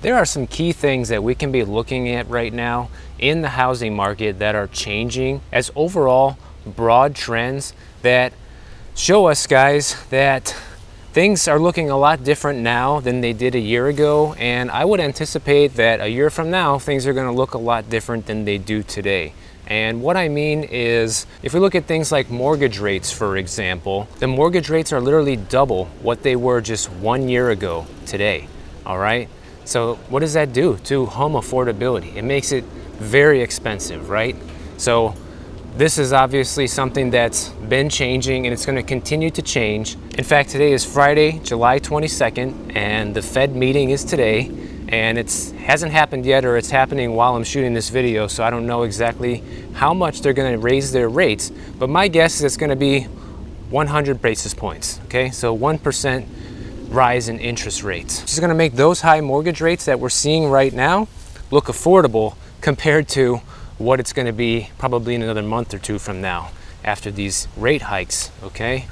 there are some key things that we can be looking at right now in the housing market that are changing as overall broad trends that show us, guys, that things are looking a lot different now than they did a year ago. And I would anticipate that a year from now, things are going to look a lot different than they do today. And what I mean is, if we look at things like mortgage rates, for example, the mortgage rates are literally double what they were just one year ago today. All right? So, what does that do to home affordability? It makes it very expensive, right? So, this is obviously something that's been changing and it's going to continue to change. In fact, today is Friday, July 22nd, and the Fed meeting is today and it hasn't happened yet or it's happening while I'm shooting this video so I don't know exactly how much they're going to raise their rates but my guess is it's going to be 100 basis points okay so 1% rise in interest rates. This is going to make those high mortgage rates that we're seeing right now look affordable compared to what it's going to be probably in another month or two from now after these rate hikes okay?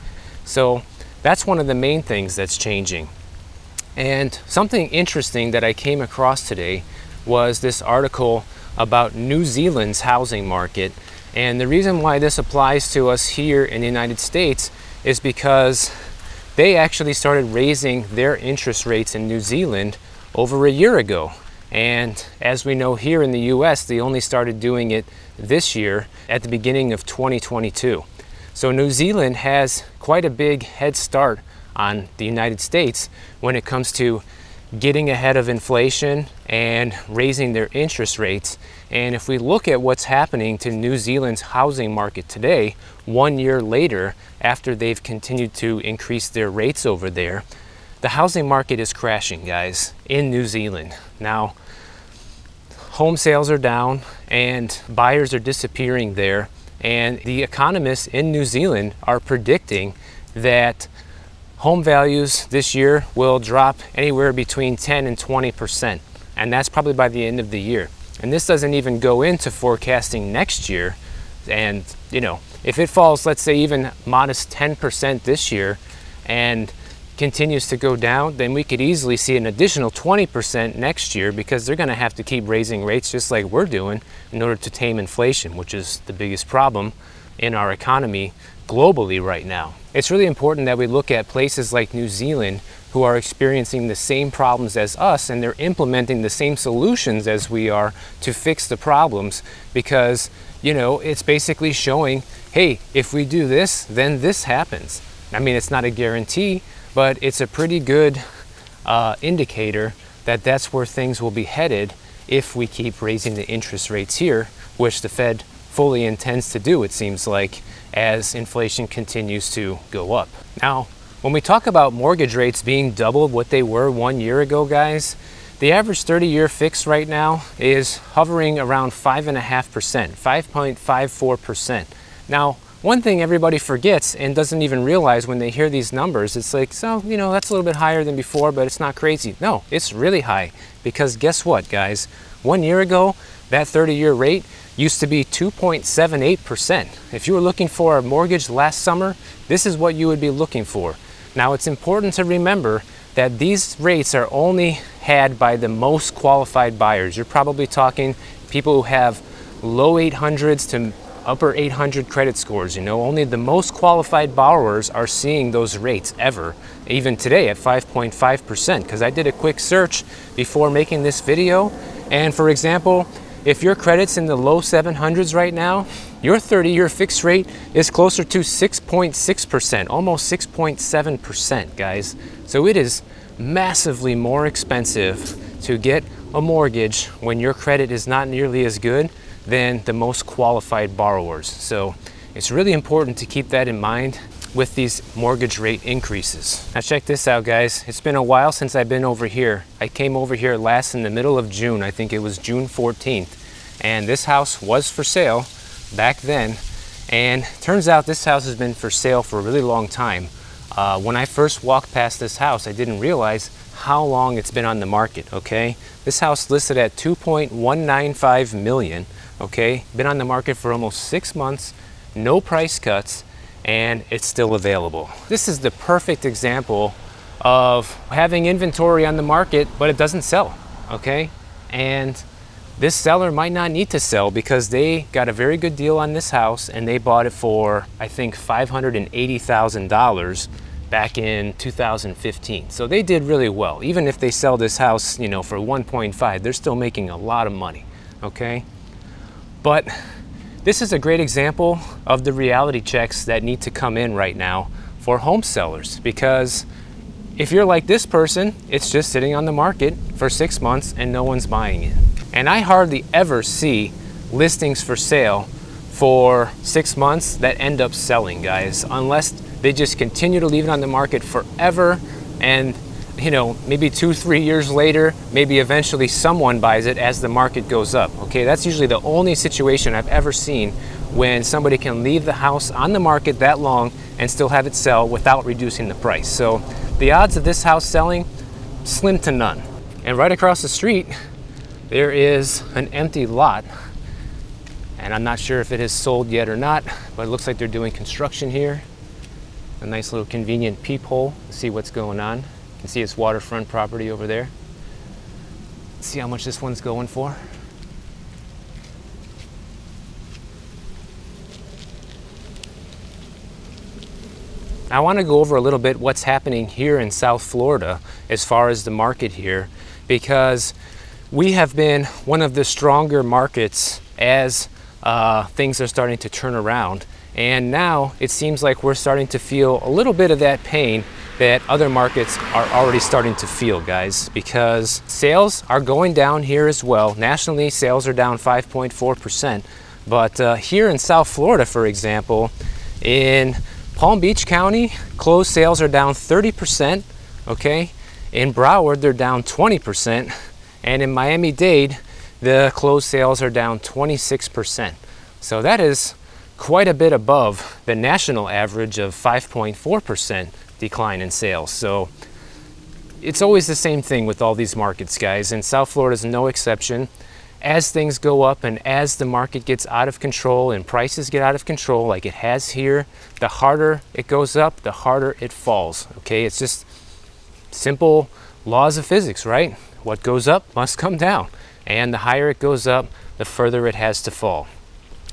So that's one of the main things that's changing. And something interesting that I came across today was this article about New Zealand's housing market. And the reason why this applies to us here in the United States is because they actually started raising their interest rates in New Zealand over a year ago. And as we know here in the US, they only started doing it this year at the beginning of 2022. So New Zealand has quite a big head start on the United States when it comes to getting ahead of inflation and raising their interest rates. And if we look at what's happening to New Zealand's housing market today, one year later, after they've continued to increase their rates over there, the housing market is crashing, guys, in New Zealand. Now, home sales are down and buyers are disappearing there. And the economists in New Zealand are predicting that home values this year will drop anywhere between 10 and 20 percent, and that's probably by the end of the year. And this doesn't even go into forecasting next year. And you know, if it falls, let's say even modest 10 percent this year, and continues to go down, then we could easily see an additional 20% next year because they're going to have to keep raising rates just like we're doing in order to tame inflation, which is the biggest problem in our economy globally right now. It's really important that we look at places like New Zealand who are experiencing the same problems as us and they're implementing the same solutions as we are to fix the problems because, you know, it's basically showing, hey, if we do this, then this happens. I mean, it's not a guarantee, but it's a pretty good uh, indicator that that's where things will be headed if we keep raising the interest rates here, which the Fed fully intends to do, it seems like, as inflation continues to go up. Now, when we talk about mortgage rates being double what they were one year ago, guys, the average 30 year fix right now is hovering around 5.5%, 5.54%. Now, one thing everybody forgets and doesn't even realize when they hear these numbers, it's like, so, you know, that's a little bit higher than before, but it's not crazy. No, it's really high because guess what, guys? One year ago, that 30 year rate used to be 2.78%. If you were looking for a mortgage last summer, this is what you would be looking for. Now, it's important to remember that these rates are only had by the most qualified buyers. You're probably talking people who have low 800s to upper 800 credit scores. You know, only the most qualified borrowers are seeing those rates ever, even today at 5.5%. Because I did a quick search before making this video, and for example, if your credit's in the low 700s right now, your 30 year fixed rate is closer to 6.6%, almost 6.7%, guys. So it is massively more expensive to get a mortgage when your credit is not nearly as good than the most qualified borrowers. So it's really important to keep that in mind with these mortgage rate increases. Now check this out guys. It's been a while since I've been over here. I came over here last in the middle of June. I think it was June 14th. And this house was for sale back then. And turns out this house has been for sale for a really long time. Uh, when I first walked past this house, I didn't realize how long it's been on the market, okay? This house listed at 2.195 million, okay? Been on the market for almost six months, no price cuts, and it's still available. This is the perfect example of having inventory on the market, but it doesn't sell. okay? And this seller might not need to sell because they got a very good deal on this house and they bought it for, I think, $580,000 back in 2015. So they did really well. Even if they sell this house, you know, for 1.5, they're still making a lot of money, okay? But this is a great example of the reality checks that need to come in right now for home sellers because if you're like this person, it's just sitting on the market for six months and no one's buying it. And I hardly ever see listings for sale for six months that end up selling, guys, unless they just continue to leave it on the market forever and you know, maybe two, three years later, maybe eventually someone buys it as the market goes up. Okay, that's usually the only situation I've ever seen when somebody can leave the house on the market that long and still have it sell without reducing the price. So the odds of this house selling, slim to none. And right across the street, there is an empty lot. And I'm not sure if it is sold yet or not, but it looks like they're doing construction here. A nice little convenient peephole to see what's going on. You can see it's waterfront property over there. See how much this one's going for. I want to go over a little bit what's happening here in South Florida as far as the market here because we have been one of the stronger markets as uh, things are starting to turn around. And now it seems like we're starting to feel a little bit of that pain that other markets are already starting to feel, guys, because sales are going down here as well. Nationally, sales are down 5.4%. But uh, here in South Florida, for example, in Palm Beach County, closed sales are down 30%, okay? In Broward, they're down 20%. And in Miami Dade, the closed sales are down 26%. So that is quite a bit above the national average of 5.4% decline in sales. So it's always the same thing with all these markets, guys, and South Florida is no exception as things go up and as the market gets out of control and prices get out of control, like it has here, the harder it goes up, the harder it falls. Okay, it's just simple laws of physics, right? What goes up must come down. And the higher it goes up, the further it has to fall.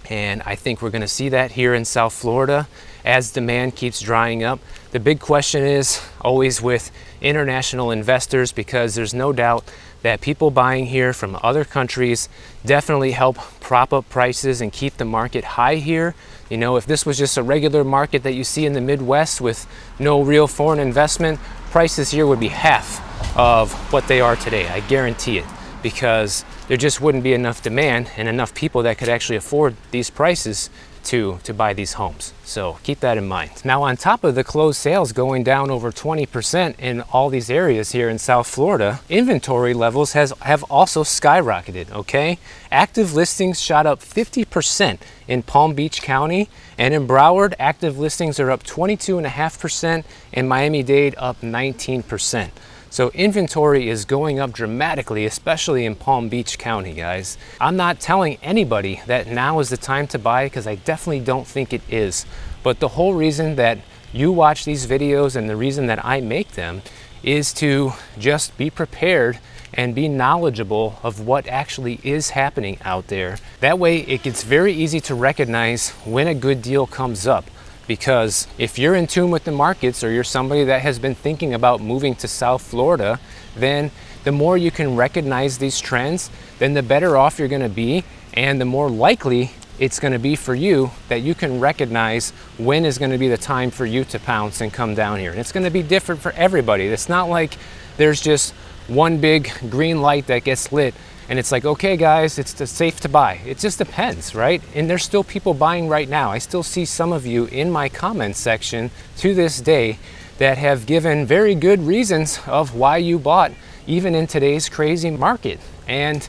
And I think we're going to see that here in South Florida as demand keeps drying up. The big question is always with international investors because there's no doubt that people buying here from other countries definitely help prop up prices and keep the market high here. You know, if this was just a regular market that you see in the Midwest with no real foreign investment, prices here would be half of what they are today. I guarantee it because there just wouldn't be enough demand and enough people that could actually afford these prices to, to buy these homes. So keep that in mind. Now, on top of the closed sales going down over 20% in all these areas here in South Florida, inventory levels has, have also skyrocketed, okay? Active listings shot up 50% in Palm Beach County, and in Broward, active listings are up 22.5%, and Miami Dade up 19%. So inventory is going up dramatically, especially in Palm Beach County, guys. I'm not telling anybody that now is the time to buy because I definitely don't think it is. But the whole reason that you watch these videos and the reason that I make them is to just be prepared and be knowledgeable of what actually is happening out there. That way, it gets very easy to recognize when a good deal comes up because if you're in tune with the markets or you're somebody that has been thinking about moving to South Florida, then the more you can recognize these trends, then the better off you're going to be and the more likely it's going to be for you that you can recognize when is going to be the time for you to pounce and come down here. And it's going to be different for everybody. It's not like there's just one big green light that gets lit and it's like, okay, guys, it's safe to buy. It just depends, right? And there's still people buying right now. I still see some of you in my comment section to this day that have given very good reasons of why you bought, even in today's crazy market. And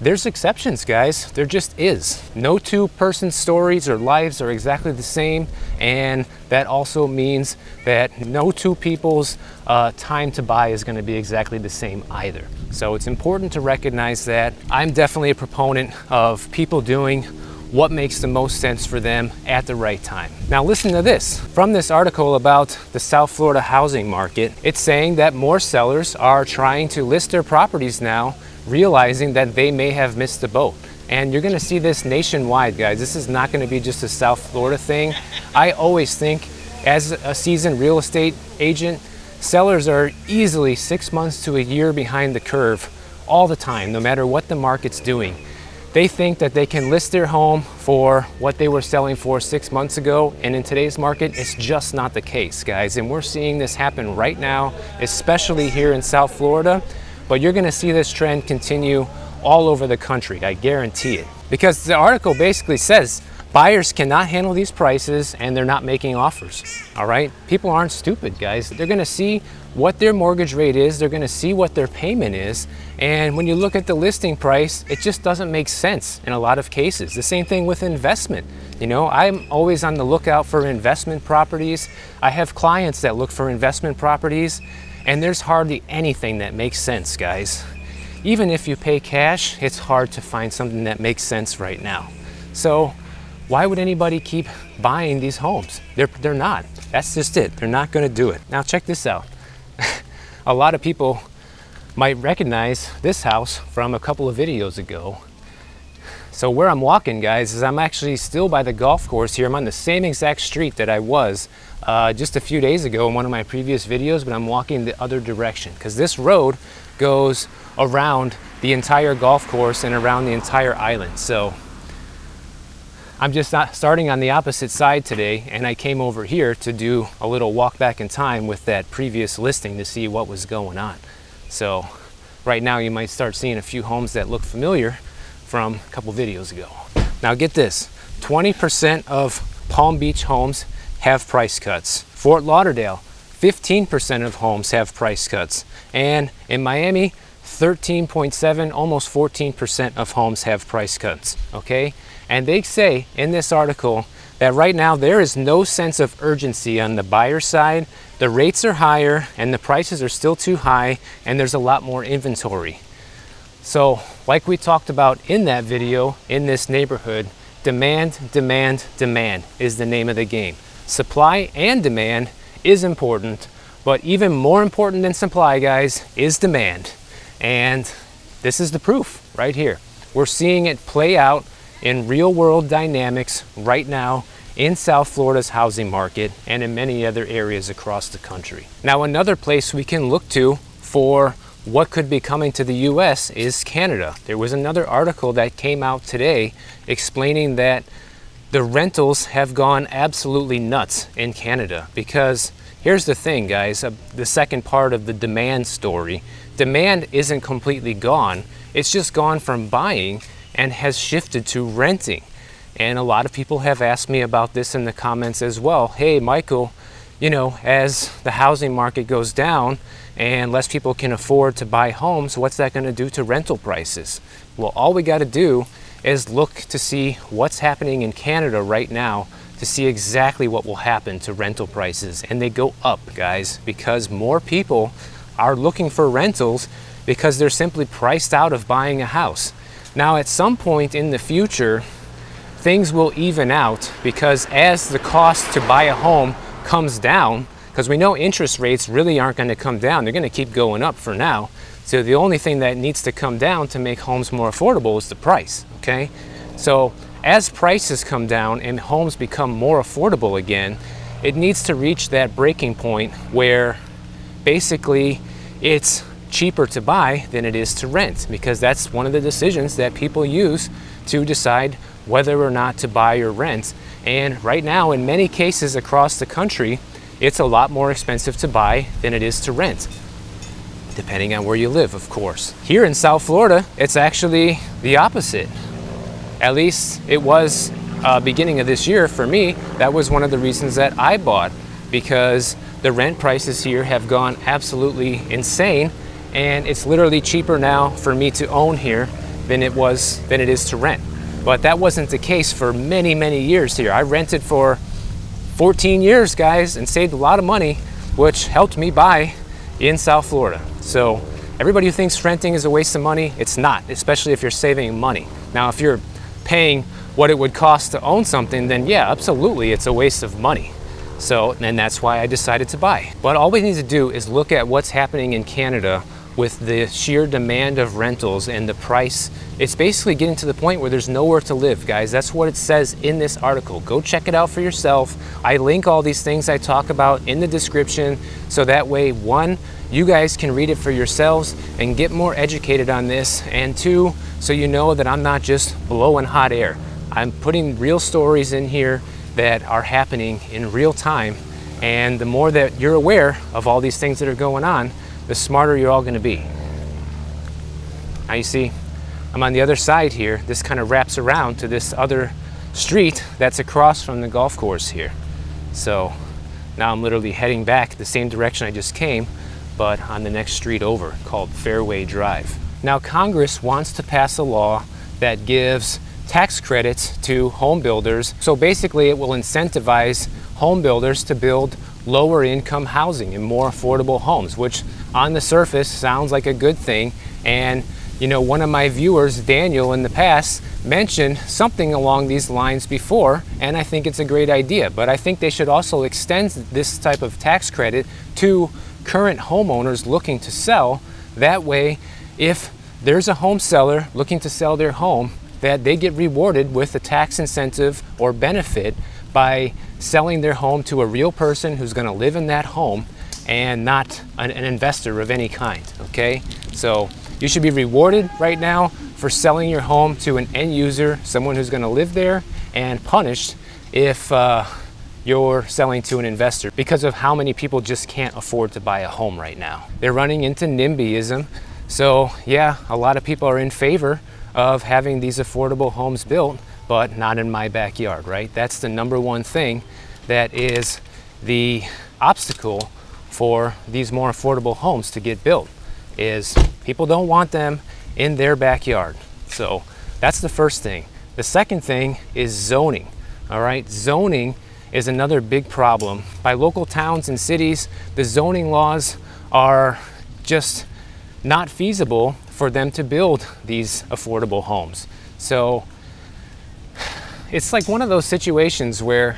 there's exceptions, guys. There just is. No two person stories or lives are exactly the same, and that also means that no two people's uh, time to buy is going to be exactly the same either. So it's important to recognize that. I'm definitely a proponent of people doing what makes the most sense for them at the right time. Now, listen to this. From this article about the South Florida housing market, it's saying that more sellers are trying to list their properties now, realizing that they may have missed the boat. And you're gonna see this nationwide, guys. This is not gonna be just a South Florida thing. I always think, as a seasoned real estate agent, sellers are easily six months to a year behind the curve all the time, no matter what the market's doing. They think that they can list their home for what they were selling for six months ago, and in today's market, it's just not the case, guys. And we're seeing this happen right now, especially here in South Florida. But you're gonna see this trend continue all over the country, I guarantee it. Because the article basically says buyers cannot handle these prices and they're not making offers. All right? People aren't stupid, guys. They're going to see what their mortgage rate is, they're going to see what their payment is, and when you look at the listing price, it just doesn't make sense in a lot of cases. The same thing with investment. You know, I'm always on the lookout for investment properties. I have clients that look for investment properties, and there's hardly anything that makes sense, guys. Even if you pay cash, it's hard to find something that makes sense right now. So, why would anybody keep buying these homes? They're, they're not. That's just it. They're not going to do it. Now, check this out a lot of people might recognize this house from a couple of videos ago. So where I'm walking, guys, is I'm actually still by the golf course here. I'm on the same exact street that I was uh, just a few days ago in one of my previous videos, but I'm walking the other direction because this road goes around the entire golf course and around the entire island. So I'm just starting on the opposite side today, and I came over here to do a little walk back in time with that previous listing to see what was going on. So, right now, you might start seeing a few homes that look familiar from a couple videos ago. Now, get this 20% of Palm Beach homes have price cuts. Fort Lauderdale, 15% of homes have price cuts. And in Miami, 13.7, almost 14% of homes have price cuts. Okay? And they say in this article that right now there is no sense of urgency on the buyer side. The rates are higher and the prices are still too high, and there's a lot more inventory. So, like we talked about in that video, in this neighborhood, demand, demand, demand is the name of the game. Supply and demand is important, but even more important than supply, guys, is demand. And this is the proof right here. We're seeing it play out in real world dynamics right now in South Florida's housing market and in many other areas across the country. Now, another place we can look to for what could be coming to the US is Canada. There was another article that came out today explaining that the rentals have gone absolutely nuts in Canada because here's the thing, guys uh, the second part of the demand story. Demand isn't completely gone, it's just gone from buying and has shifted to renting. And a lot of people have asked me about this in the comments as well. Hey, Michael, you know, as the housing market goes down and less people can afford to buy homes, what's that going to do to rental prices? Well, all we got to do is look to see what's happening in Canada right now to see exactly what will happen to rental prices. And they go up, guys, because more people are looking for rentals because they're simply priced out of buying a house. Now, at some point in the future, things will even out because as the cost to buy a home comes down, because we know interest rates really aren't going to come down, they're going to keep going up for now. So the only thing that needs to come down to make homes more affordable is the price, okay? So as prices come down and homes become more affordable again, it needs to reach that breaking point where basically it's cheaper to buy than it is to rent because that's one of the decisions that people use to decide whether or not to buy or rent. And right now, in many cases across the country, it's a lot more expensive to buy than it is to rent, depending on where you live, of course. Here in South Florida, it's actually the opposite. At least it was uh, beginning of this year for me. That was one of the reasons that I bought because the rent prices here have gone absolutely insane and it's literally cheaper now for me to own here than it was than it is to rent. But that wasn't the case for many many years here. I rented for 14 years, guys, and saved a lot of money, which helped me buy in South Florida. So everybody who thinks renting is a waste of money, it's not, especially if you're saving money. Now, if you're paying what it would cost to own something, then yeah, absolutely, it's a waste of money. So, and that's why I decided to buy. But all we need to do is look at what's happening in Canada with the sheer demand of rentals and the price. It's basically getting to the point where there's nowhere to live, guys. That's what it says in this article. Go check it out for yourself. I link all these things I talk about in the description so that way, one, you guys can read it for yourselves and get more educated on this, and two, so you know that I'm not just blowing hot air. I'm putting real stories in here that are happening in real time. And the more that you're aware of all these things that are going on, the smarter you're all going to be. Now you see, I'm on the other side here. This kind of wraps around to this other street that's across from the golf course here. So now I'm literally heading back the same direction I just came, but on the next street over called Fairway Drive. Now, Congress wants to pass a law that gives tax credits to home builders. So basically, it will incentivize home builders to build lower income housing and more affordable homes, which on the surface sounds like a good thing. And, you know, one of my viewers, Daniel, in the past mentioned something along these lines before, and I think it's a great idea. But I think they should also extend this type of tax credit to current homeowners looking to sell. That way, if there's a home seller looking to sell their home, that they get rewarded with a tax incentive or benefit by selling their home to a real person who's going to live in that home and not an, an, investor of any kind. Okay, so you should be rewarded right now for selling your home to an end user, someone who's going to live there, and punished if uh, you're selling to an investor because of how many people just can't afford to buy a home right now. They're running into NIMBYism. So, yeah, a lot of people are in favor of having these affordable homes built, but not in my backyard, right? That's the number one thing that is the obstacle for these more affordable homes to get built is people don't want them in their backyard. So that's the first thing. The second thing is zoning. All right, zoning is another big problem. By local towns and cities, the zoning laws are just not feasible for them to build these affordable homes. So it's like one of those situations where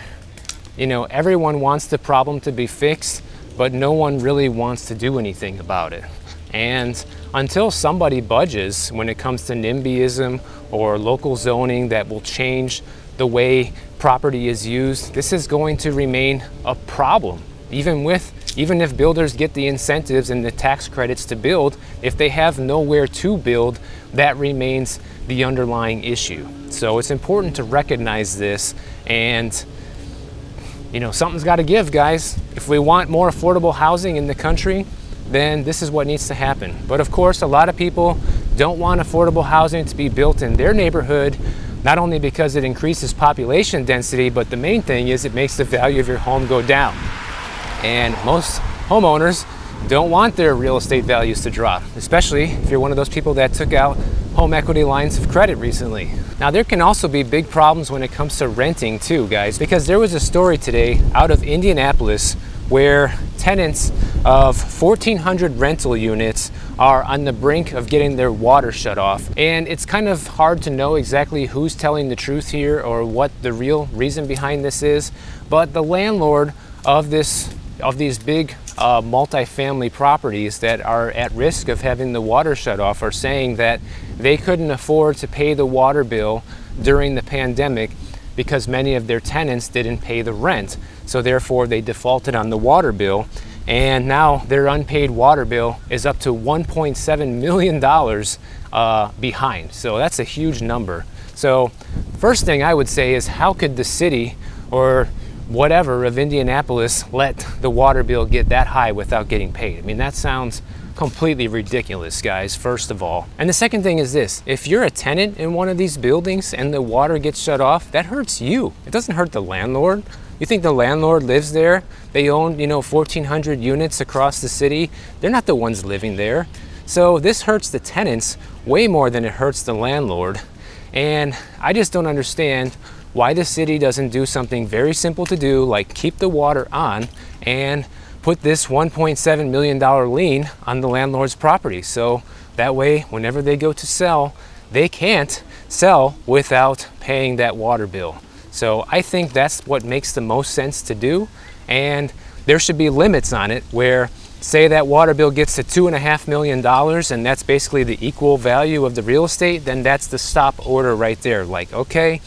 you know everyone wants the problem to be fixed but no one really wants to do anything about it. And until somebody budges when it comes to NIMBYism or local zoning that will change the way property is used, this is going to remain a problem. Even with even if builders get the incentives and the tax credits to build, if they have nowhere to build, that remains the underlying issue. So it's important to recognize this and you know, something's got to give, guys. If we want more affordable housing in the country, then this is what needs to happen. But of course, a lot of people don't want affordable housing to be built in their neighborhood, not only because it increases population density, but the main thing is it makes the value of your home go down. And most homeowners don't want their real estate values to drop, especially if you're one of those people that took out home equity lines of credit recently. Now, there can also be big problems when it comes to renting, too, guys, because there was a story today out of Indianapolis where tenants of 1,400 rental units are on the brink of getting their water shut off. And it's kind of hard to know exactly who's telling the truth here or what the real reason behind this is, but the landlord of this of these big uh, multifamily properties that are at risk of having the water shut off are saying that they couldn't afford to pay the water bill during the pandemic because many of their tenants didn't pay the rent. So therefore they defaulted on the water bill and now their unpaid water bill is up to $1.7 million uh, behind. So that's a huge number. So first thing I would say is how could the city or whatever of Indianapolis let the water bill get that high without getting paid. I mean, that sounds completely ridiculous, guys, first of all. And the second thing is this if you're a tenant in one of these buildings and the water gets shut off, that hurts you. It doesn't hurt the landlord. You think the landlord lives there? They own, you know, 1,400 units across the city. They're not the ones living there. So this hurts the tenants way more than it hurts the landlord. And I just don't understand why the city doesn't do something very simple to do, like keep the water on and put this $1.7 million lien on the landlord's property. So That way, whenever they go to sell, they can't sell without paying that water bill. So I think that's what makes the most sense to do. And there should be limits on it where say that water bill gets to two and a half million dollars and that's basically the equal value of the real estate, then that's the stop order right there. Like, okay,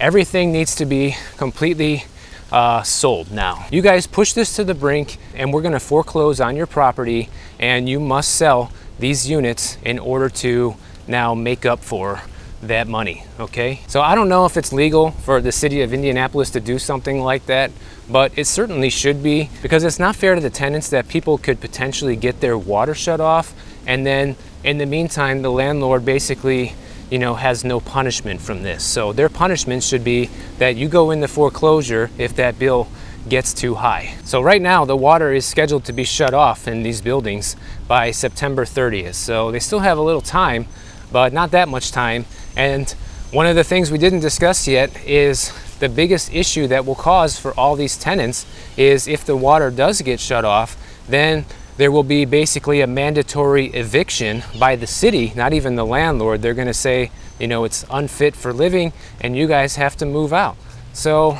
everything needs to be completely uh, sold now. You guys push this to the brink and we're gonna foreclose on your property and you must sell these units in order to now make up for that money, okay? So I don't know if it's legal for the city of Indianapolis to do something like that, but it certainly should be because it's not fair to the tenants that people could potentially get their water shut off and then in the meantime the landlord basically you know has no punishment from this. So their punishment should be that you go into foreclosure if that bill gets too high. So right now the water is scheduled to be shut off in these buildings by September 30th. So they still have a little time, but not that much time. And one of the things we didn't discuss yet is the biggest issue that will cause for all these tenants is if the water does get shut off, then there will be basically a mandatory eviction by the city, not even the landlord. They're going to say, you know, it's unfit for living and you guys have to move out. So,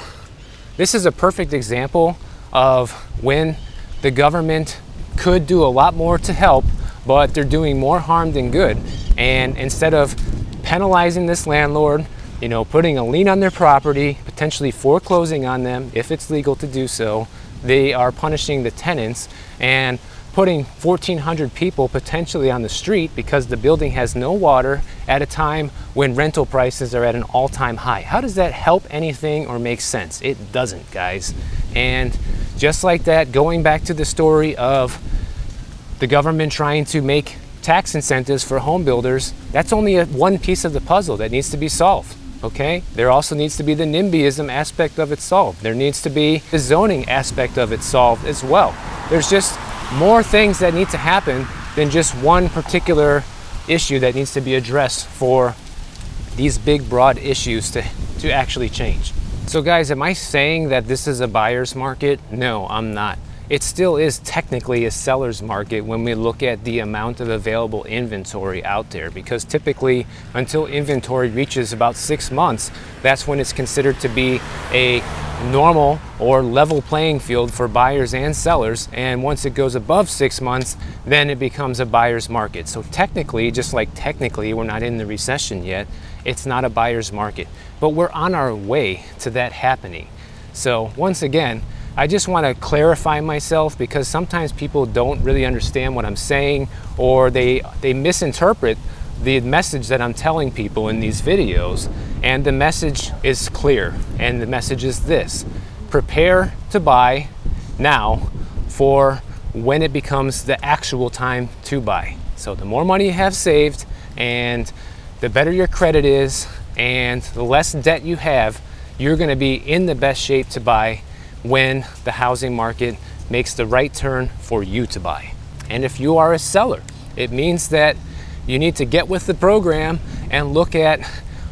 this is a perfect example of when the government could do a lot more to help, but they're doing more harm than good. And instead of penalizing this landlord, you know, putting a lien on their property, potentially foreclosing on them if it's legal to do so, they are punishing the tenants and putting 1,400 people potentially on the street because the building has no water at a time when rental prices are at an all time high. How does that help anything or make sense? It doesn't, guys. And just like that, going back to the story of the government trying to make tax incentives for home builders, that's only a, one piece of the puzzle that needs to be solved. Okay, there also needs to be the NIMBYism aspect of it solved. There needs to be the zoning aspect of it solved as well. There's just more things that need to happen than just one particular issue that needs to be addressed for these big broad issues to, to actually change. So guys, am I saying that this is a buyer's market? No, I'm not. It still is technically a seller's market when we look at the amount of available inventory out there because typically until inventory reaches about six months, that's when it's considered to be a normal or level playing field for buyers and sellers. And once it goes above six months, then it becomes a buyer's market. So technically, just like technically, we're not in the recession yet, it's not a buyer's market. But we're on our way to that happening. So once again, I just want to clarify myself because sometimes people don't really understand what I'm saying or they, they misinterpret the message that I'm telling people in these videos. And the message is clear. And the message is this prepare to buy now for when it becomes the actual time to buy. So the more money you have saved and the better your credit is and the less debt you have, you're going to be in the best shape to buy when the housing market makes the right turn for you to buy. And if you are a seller, it means that you need to get with the program and look at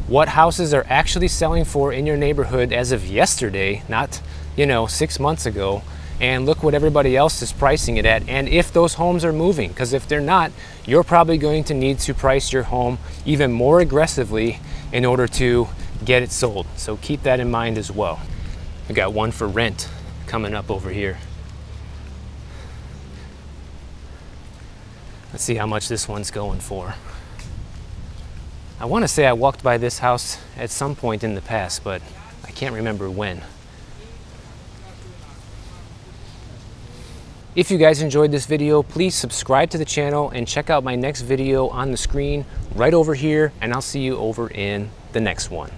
what houses are actually selling for in your neighborhood as of yesterday, not, you know, 6 months ago, and look what everybody else is pricing it at and if those homes are moving because if they're not, you're probably going to need to price your home even more aggressively in order to get it sold. So keep that in mind as well. We got one for rent coming up over here. Let's see how much this one's going for. I want to say I walked by this house at some point in the past, but I can't remember when. If you guys enjoyed this video, please subscribe to the channel and check out my next video on the screen right over here, and I'll see you over in the next one.